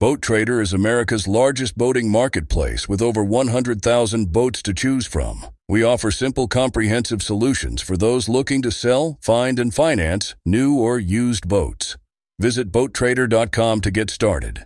Boat Trader is America's largest boating marketplace with over 100,000 boats to choose from. We offer simple, comprehensive solutions for those looking to sell, find, and finance new or used boats. Visit BoatTrader.com to get started.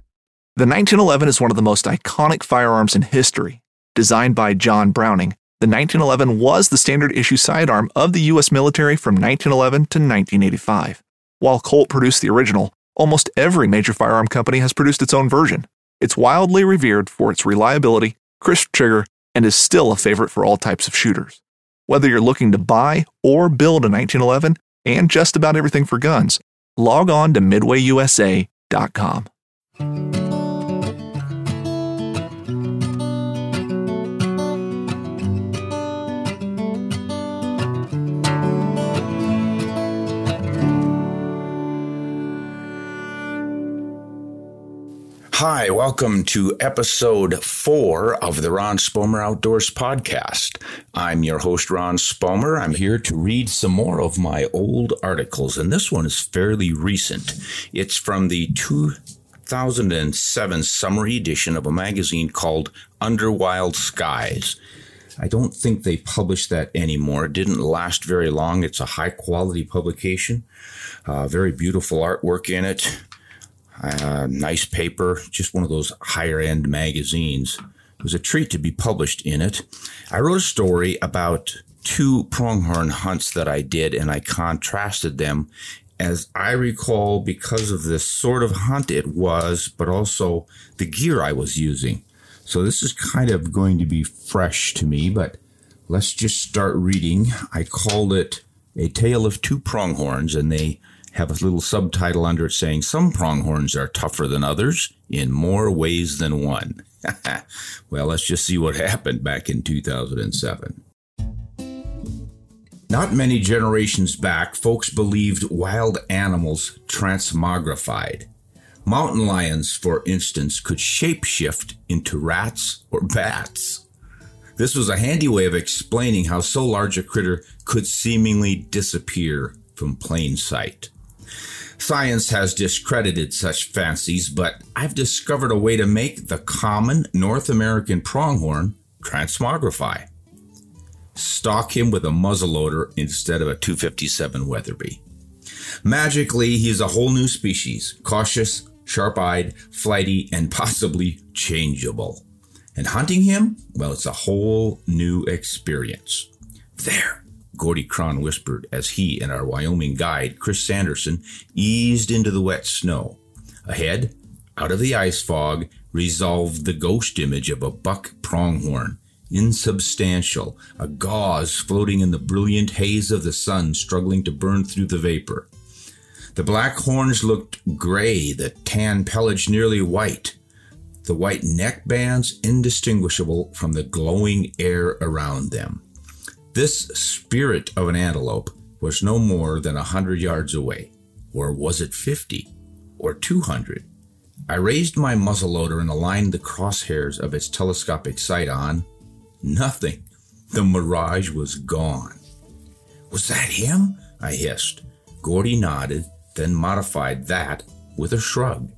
The 1911 is one of the most iconic firearms in history. Designed by John Browning, the 1911 was the standard issue sidearm of the U.S. military from 1911 to 1985. While Colt produced the original, Almost every major firearm company has produced its own version. It's wildly revered for its reliability, crisp trigger, and is still a favorite for all types of shooters. Whether you're looking to buy or build a 1911 and just about everything for guns, log on to midwayusa.com. Hi, welcome to episode four of the Ron Spomer Outdoors podcast. I'm your host, Ron Spomer. I'm here to read some more of my old articles, and this one is fairly recent. It's from the 2007 summer edition of a magazine called Under Wild Skies. I don't think they publish that anymore. It didn't last very long. It's a high quality publication, uh, very beautiful artwork in it uh, nice paper, just one of those higher end magazines. It was a treat to be published in it. I wrote a story about two pronghorn hunts that I did, and I contrasted them as I recall because of the sort of hunt it was, but also the gear I was using. So this is kind of going to be fresh to me, but let's just start reading. I called it A Tale of Two Pronghorns, and they have a little subtitle under it saying some pronghorns are tougher than others in more ways than one. well, let's just see what happened back in 2007. Not many generations back, folks believed wild animals transmogrified. Mountain lions, for instance, could shapeshift into rats or bats. This was a handy way of explaining how so large a critter could seemingly disappear from plain sight. Science has discredited such fancies, but I've discovered a way to make the common North American pronghorn transmogrify. Stock him with a muzzleloader instead of a 257 Weatherby. Magically, he's a whole new species, cautious, sharp eyed, flighty, and possibly changeable. And hunting him, well, it's a whole new experience. There, Gordy Krahn whispered as he and our Wyoming guide, Chris Sanderson, eased into the wet snow. Ahead, out of the ice fog, resolved the ghost image of a buck pronghorn, insubstantial, a gauze floating in the brilliant haze of the sun struggling to burn through the vapor. The black horns looked gray, the tan pelage nearly white, the white neck bands indistinguishable from the glowing air around them. This spirit of an antelope was no more than a hundred yards away. Or was it fifty? Or two hundred? I raised my muzzleloader and aligned the crosshairs of its telescopic sight on. Nothing. The mirage was gone. Was that him? I hissed. Gordy nodded, then modified that with a shrug.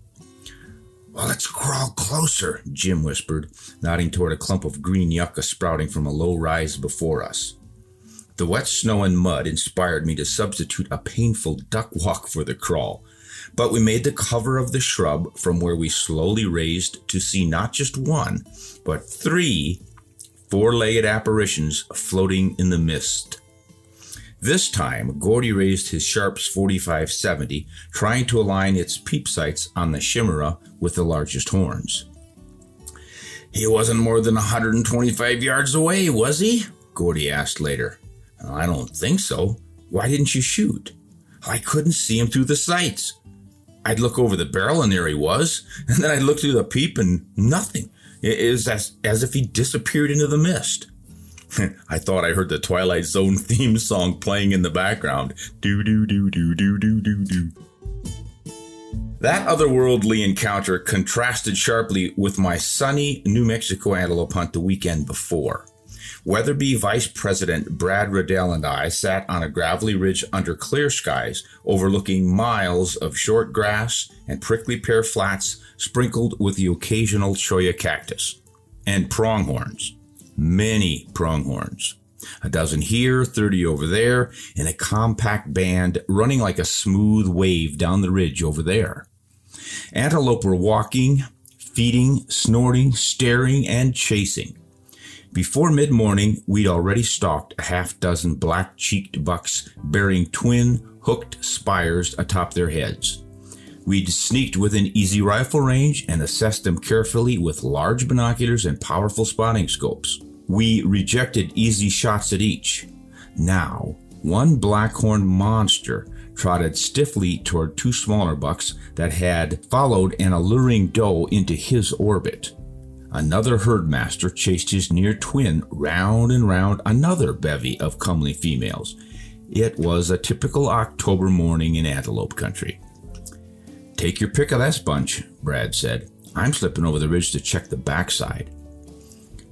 Well, let's crawl closer, Jim whispered, nodding toward a clump of green yucca sprouting from a low rise before us. The wet snow and mud inspired me to substitute a painful duck walk for the crawl, but we made the cover of the shrub from where we slowly raised to see not just one, but three four legged apparitions floating in the mist. This time, Gordy raised his Sharps 4570, trying to align its peep sights on the Chimera with the largest horns. He wasn't more than 125 yards away, was he? Gordy asked later. I don't think so. Why didn't you shoot? I couldn't see him through the sights. I'd look over the barrel and there he was, and then I'd look through the peep and nothing. It was as, as if he disappeared into the mist. I thought I heard the Twilight Zone theme song playing in the background. Do do do do do do do do. That otherworldly encounter contrasted sharply with my sunny New Mexico antelope hunt the weekend before. Weatherby Vice President Brad Riddell and I sat on a gravelly ridge under clear skies, overlooking miles of short grass and prickly pear flats sprinkled with the occasional cholla cactus. And pronghorns. Many pronghorns. A dozen here, 30 over there, in a compact band running like a smooth wave down the ridge over there. Antelope were walking, feeding, snorting, staring, and chasing. Before mid morning, we'd already stalked a half dozen black cheeked bucks bearing twin hooked spires atop their heads. We'd sneaked within easy rifle range and assessed them carefully with large binoculars and powerful spotting scopes. We rejected easy shots at each. Now, one blackhorn monster trotted stiffly toward two smaller bucks that had followed an alluring doe into his orbit. Another herdmaster chased his near twin round and round another bevy of comely females. It was a typical October morning in antelope country. Take your pick of this bunch, Brad said. I'm slipping over the ridge to check the backside.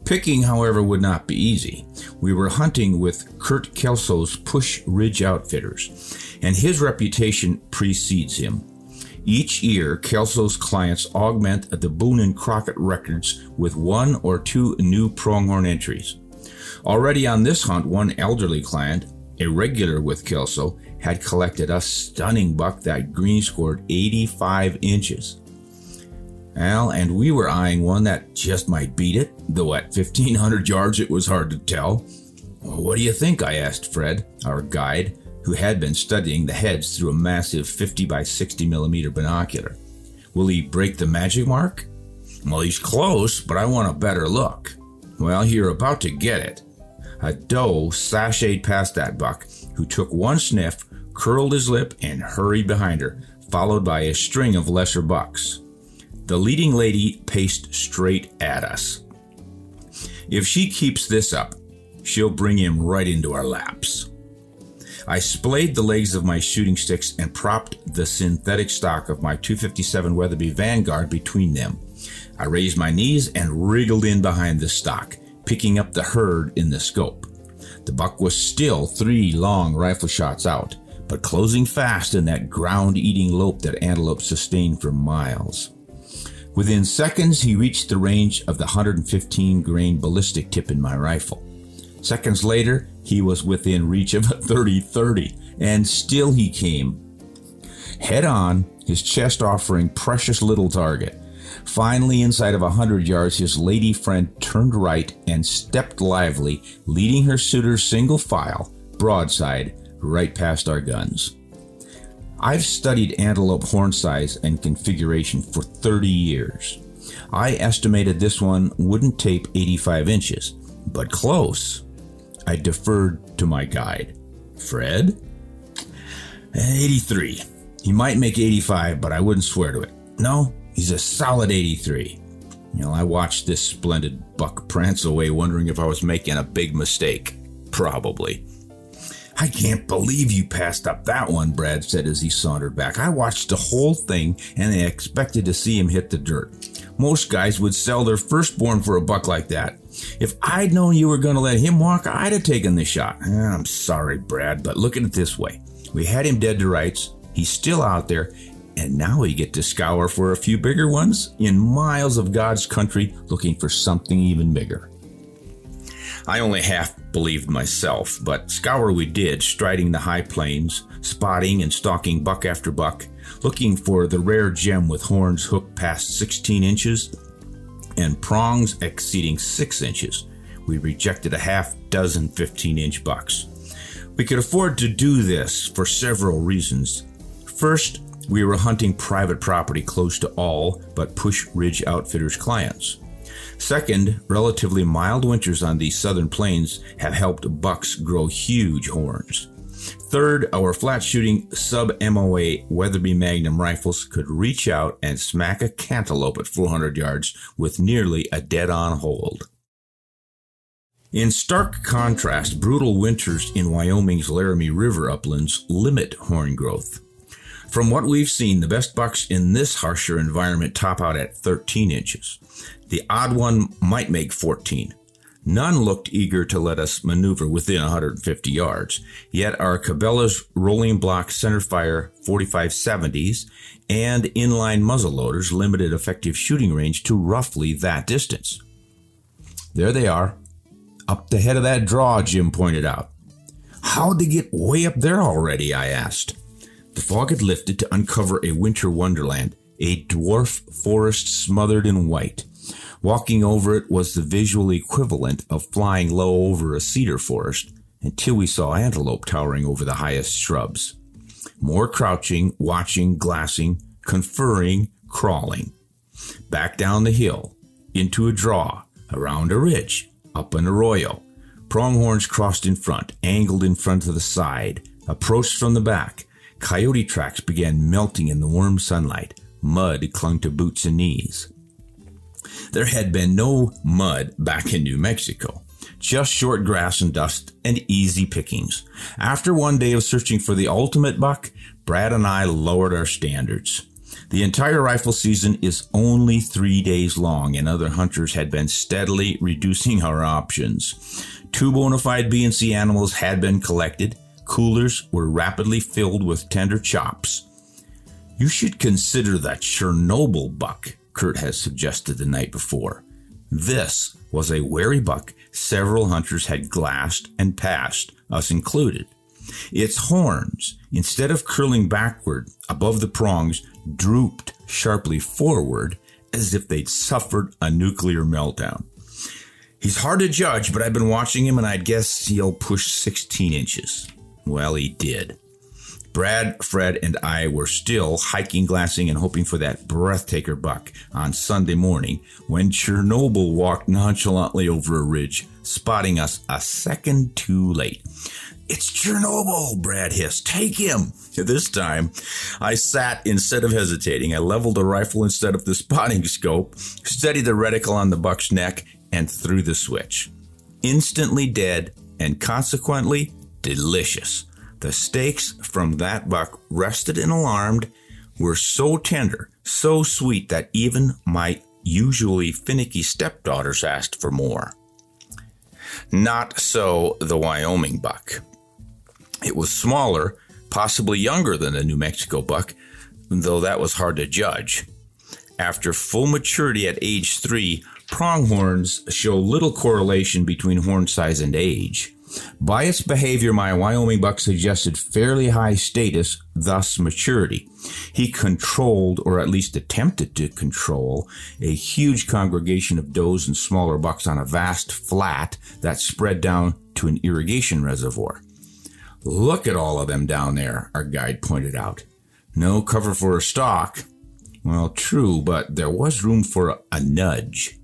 Picking, however, would not be easy. We were hunting with Kurt Kelso's Push Ridge Outfitters, and his reputation precedes him. Each year, Kelso's clients augment the Boone and Crockett records with one or two new pronghorn entries. Already on this hunt, one elderly client, a regular with Kelso, had collected a stunning buck that green scored 85 inches. Well, and we were eyeing one that just might beat it, though at 1500 yards it was hard to tell. What do you think? I asked Fred, our guide, who had been studying the heads through a massive 50 by 60 millimeter binocular. Will he break the magic mark? Well, he's close, but I want a better look. Well, you're about to get it. A doe sashayed past that buck, who took one sniff, curled his lip, and hurried behind her, followed by a string of lesser bucks. The leading lady paced straight at us. If she keeps this up, she'll bring him right into our laps. I splayed the legs of my shooting sticks and propped the synthetic stock of my 257 Weatherby Vanguard between them. I raised my knees and wriggled in behind the stock, picking up the herd in the scope. The buck was still three long rifle shots out, but closing fast in that ground eating lope that antelope sustained for miles. Within seconds, he reached the range of the 115 grain ballistic tip in my rifle. Seconds later, he was within reach of a 30 30, and still he came. Head on, his chest offering precious little target. Finally, inside of a hundred yards, his lady friend turned right and stepped lively, leading her suitor single file, broadside, right past our guns. I've studied antelope horn size and configuration for 30 years. I estimated this one wouldn't tape 85 inches, but close. I deferred to my guide. Fred? 83. He might make 85, but I wouldn't swear to it. No, he's a solid 83. You know, I watched this splendid buck prance away wondering if I was making a big mistake. Probably. I can't believe you passed up that one, Brad said as he sauntered back. I watched the whole thing and I expected to see him hit the dirt. Most guys would sell their firstborn for a buck like that. If I'd known you were going to let him walk, I'd have taken the shot. Eh, I'm sorry, Brad, but look at it this way. We had him dead to rights. He's still out there, and now we get to scour for a few bigger ones in miles of God's country looking for something even bigger. I only half believed myself, but scour we did, striding the high plains, spotting and stalking buck after buck, looking for the rare gem with horns hooked past 16 inches and prongs exceeding 6 inches. We rejected a half dozen 15 inch bucks. We could afford to do this for several reasons. First, we were hunting private property close to all but Push Ridge Outfitters clients. Second, relatively mild winters on these southern plains have helped bucks grow huge horns. Third, our flat shooting sub MOA Weatherby Magnum rifles could reach out and smack a cantaloupe at 400 yards with nearly a dead on hold. In stark contrast, brutal winters in Wyoming's Laramie River uplands limit horn growth. From what we've seen, the best bucks in this harsher environment top out at 13 inches. The odd one might make 14. None looked eager to let us maneuver within 150 yards, yet our Cabela's rolling block centerfire 4570s and inline muzzleloaders limited effective shooting range to roughly that distance. There they are, up the head of that draw, Jim pointed out. How'd they get way up there already? I asked. The fog had lifted to uncover a winter wonderland, a dwarf forest smothered in white. Walking over it was the visual equivalent of flying low over a cedar forest until we saw antelope towering over the highest shrubs. More crouching, watching, glassing, conferring, crawling. Back down the hill, into a draw, around a ridge, up an arroyo. Pronghorns crossed in front, angled in front of the side, approached from the back. Coyote tracks began melting in the warm sunlight. Mud clung to boots and knees. There had been no mud back in New Mexico, just short grass and dust and easy pickings. After one day of searching for the ultimate buck, Brad and I lowered our standards. The entire rifle season is only three days long, and other hunters had been steadily reducing our options. Two bona fide B&C animals had been collected. Coolers were rapidly filled with tender chops. You should consider that Chernobyl buck, Kurt has suggested the night before. This was a wary buck several hunters had glassed and passed, us included. Its horns, instead of curling backward above the prongs, drooped sharply forward as if they'd suffered a nuclear meltdown. He's hard to judge, but I've been watching him and I'd guess he'll push 16 inches. Well, he did. Brad, Fred, and I were still hiking, glassing, and hoping for that breathtaker buck on Sunday morning when Chernobyl walked nonchalantly over a ridge, spotting us a second too late. It's Chernobyl, Brad hissed. Take him. This time, I sat instead of hesitating. I leveled the rifle instead of the spotting scope, steadied the reticle on the buck's neck, and threw the switch. Instantly dead, and consequently delicious. The steaks from that buck, rested and alarmed, were so tender, so sweet that even my usually finicky stepdaughters asked for more. Not so the Wyoming buck. It was smaller, possibly younger than the New Mexico buck, though that was hard to judge. After full maturity at age three, pronghorns show little correlation between horn size and age. By its behavior, my Wyoming buck suggested fairly high status, thus maturity. He controlled, or at least attempted to control, a huge congregation of does and smaller bucks on a vast flat that spread down to an irrigation reservoir. Look at all of them down there, our guide pointed out. No cover for a stalk. Well, true, but there was room for a, nudge.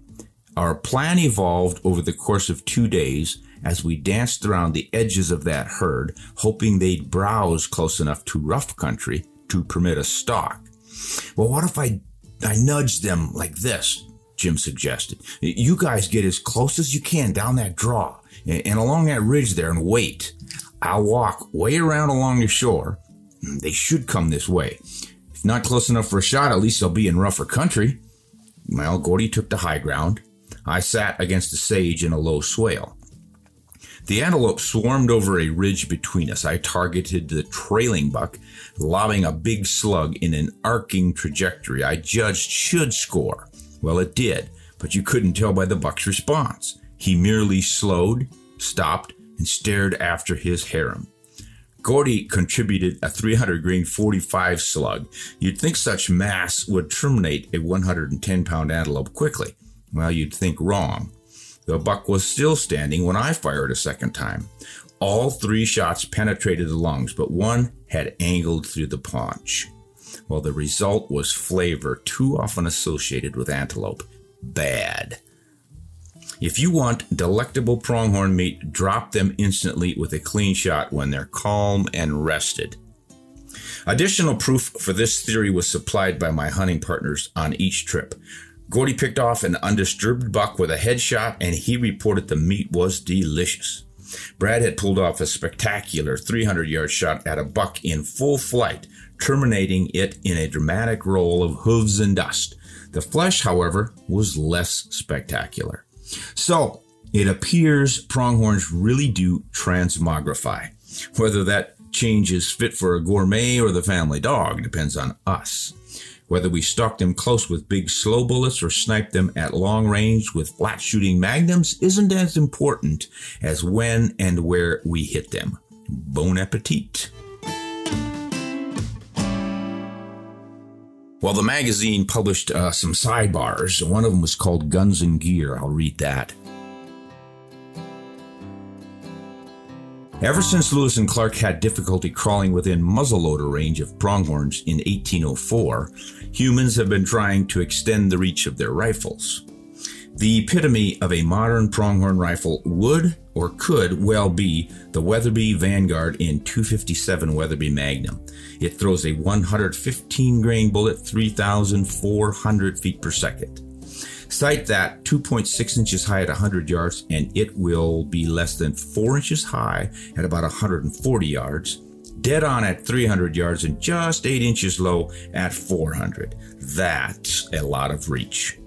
Our plan evolved over the course of two days as we danced around the edges of that herd, hoping they'd browse close enough to rough country to permit a stalk. Well, what if I, I nudged them like this? Jim suggested. You guys get as close as you can down that draw and along that ridge there and wait. I'll walk way around along the shore. They should come this way. If not close enough for a shot, at least they'll be in rougher country. Well, Gordy took the high ground. I sat against the sage in a low swale. The antelope swarmed over a ridge between us. I targeted the trailing buck, lobbing a big slug in an arcing trajectory I judged should score. Well, it did, but you couldn't tell by the buck's response. He merely slowed, stopped, and stared after his harem. Gordy contributed a 300 grain 45 slug. You'd think such mass would terminate a 110 pound antelope quickly. Well, you'd think wrong. The buck was still standing when I fired a second time. All three shots penetrated the lungs, but one had angled through the paunch. Well, the result was flavor too often associated with antelope. Bad. If you want delectable pronghorn meat, drop them instantly with a clean shot when they're calm and rested. Additional proof for this theory was supplied by my hunting partners on each trip. Gordy picked off an undisturbed buck with a headshot, and he reported the meat was delicious. Brad had pulled off a spectacular 300 yard shot at a buck in full flight, terminating it in a dramatic roll of hooves and dust. The flesh, however, was less spectacular. So, It appears pronghorns really do transmogrify. Whether that change is fit for a gourmet or the family dog depends on us. Whether we stalk them close with big slow bullets or snipe them at long range with flat shooting magnums isn't as important as when and where we hit them. Bon appetit. Well, the magazine published uh, some sidebars. One of them was called Guns and Gear. I'll read that. Ever since Lewis and Clark had difficulty crawling within muzzleloader range of pronghorns in 1804, humans have been trying to extend the reach of their rifles. The epitome of a modern pronghorn rifle would or could well be the Weatherby Vanguard in 257 Weatherby Magnum. It throws a 115 grain bullet 3,400 feet per second. Sight that 2.6 inches high at 100 yards, and it will be less than 4 inches high at about 140 yards, dead on at 300 yards, and just 8 inches low at 400. That's a lot of reach.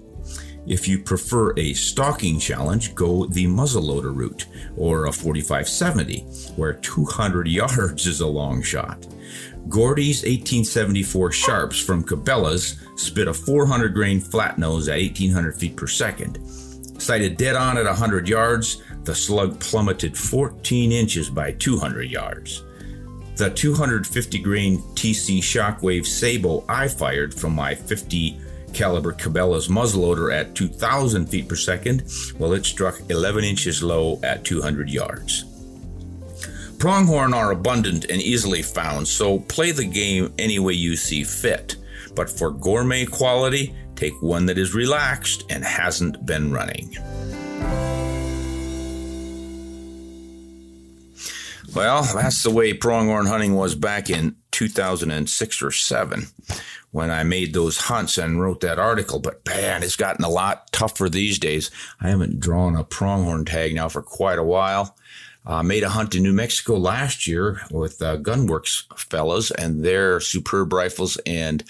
If you prefer a stalking challenge, go the muzzleloader route or a 4570, where 200 yards is a long shot. Gordy's 1874 Sharps from Cabela's spit a 400 grain flat nose at 1800 feet per second. Sighted dead on at 100 yards, the slug plummeted 14 inches by 200 yards. The 250 grain TC Shockwave Sabot I fired from my 50 caliber Cabela's muzzleloader at 2,000 feet per second, well, it struck 11 inches low at 200 yards. Pronghorn are abundant and easily found, so play the game any way you see fit. But for gourmet quality, take one that is relaxed and hasn't been running. Well, that's the way pronghorn hunting was back in 2006 or 7 when I made those hunts and wrote that article. But man, it's gotten a lot tougher these days. I haven't drawn a pronghorn tag now for quite a while. Uh, made a hunt in New Mexico last year with uh, Gunwerks fellas and their superb rifles and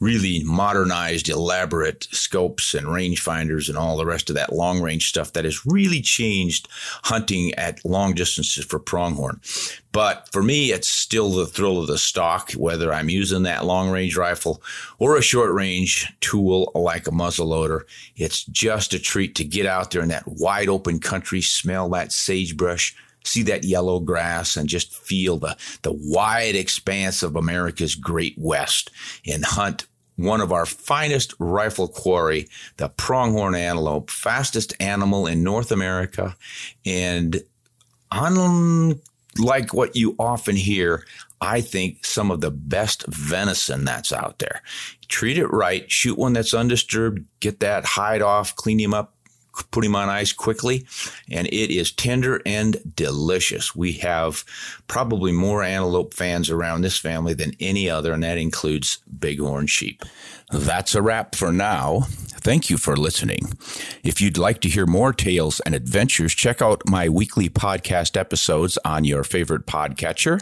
really modernized, elaborate scopes and rangefinders and all the rest of that long range stuff that has really changed hunting at long distances for pronghorn. But for me, it's still the thrill of the stalk, whether I'm using that long range rifle or a short range tool like a muzzleloader. It's just a treat to get out there in that wide open country, smell that sagebrush, see that yellow grass and just feel the, the wide expanse of America's great West and hunt one of our finest rifle quarry, the pronghorn antelope, fastest animal in North America. And unlike what you often hear, I think some of the best venison that's out there. Treat it right, shoot one that's undisturbed, get that hide off, clean him up put him on ice quickly, and it is tender and delicious. We have probably more antelope fans around this family than any other, and that includes bighorn sheep. That's a wrap for now. Thank you for listening. If you'd like to hear more tales and adventures, check out my weekly podcast episodes on your favorite podcatcher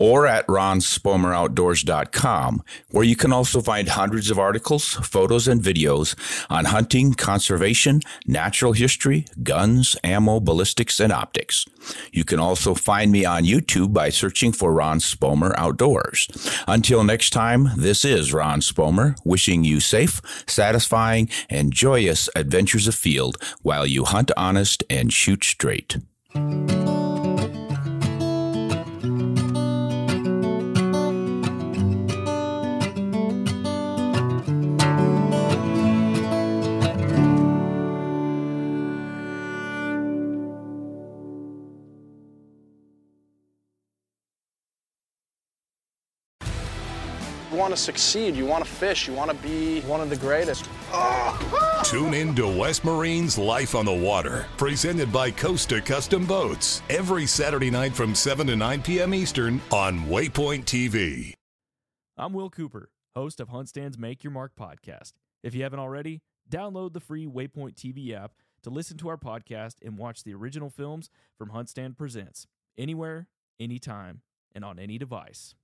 or at ronspomeroutdoors.com, where you can also find hundreds of articles, photos, and videos on hunting, conservation, natural history, guns, ammo, ballistics, and optics. You can also find me on YouTube by searching for Ron Spomer Outdoors. Until next time, this is Ron Spomer wishing you safe, satisfying, and joyous adventures afield while you hunt honest and shoot straight. Want to succeed, you want to fish, you want to be one of the greatest. Oh! Tune in to West Marine's Life on the Water, presented by Costa Custom Boats, every Saturday night from 7 to 9 p.m. Eastern on Waypoint TV. I'm Will Cooper, host of HuntStand's Make Your Mark podcast. If you haven't already, download the free Waypoint TV app to listen to our podcast and watch the original films from HuntStand Presents anywhere, anytime, and on any device.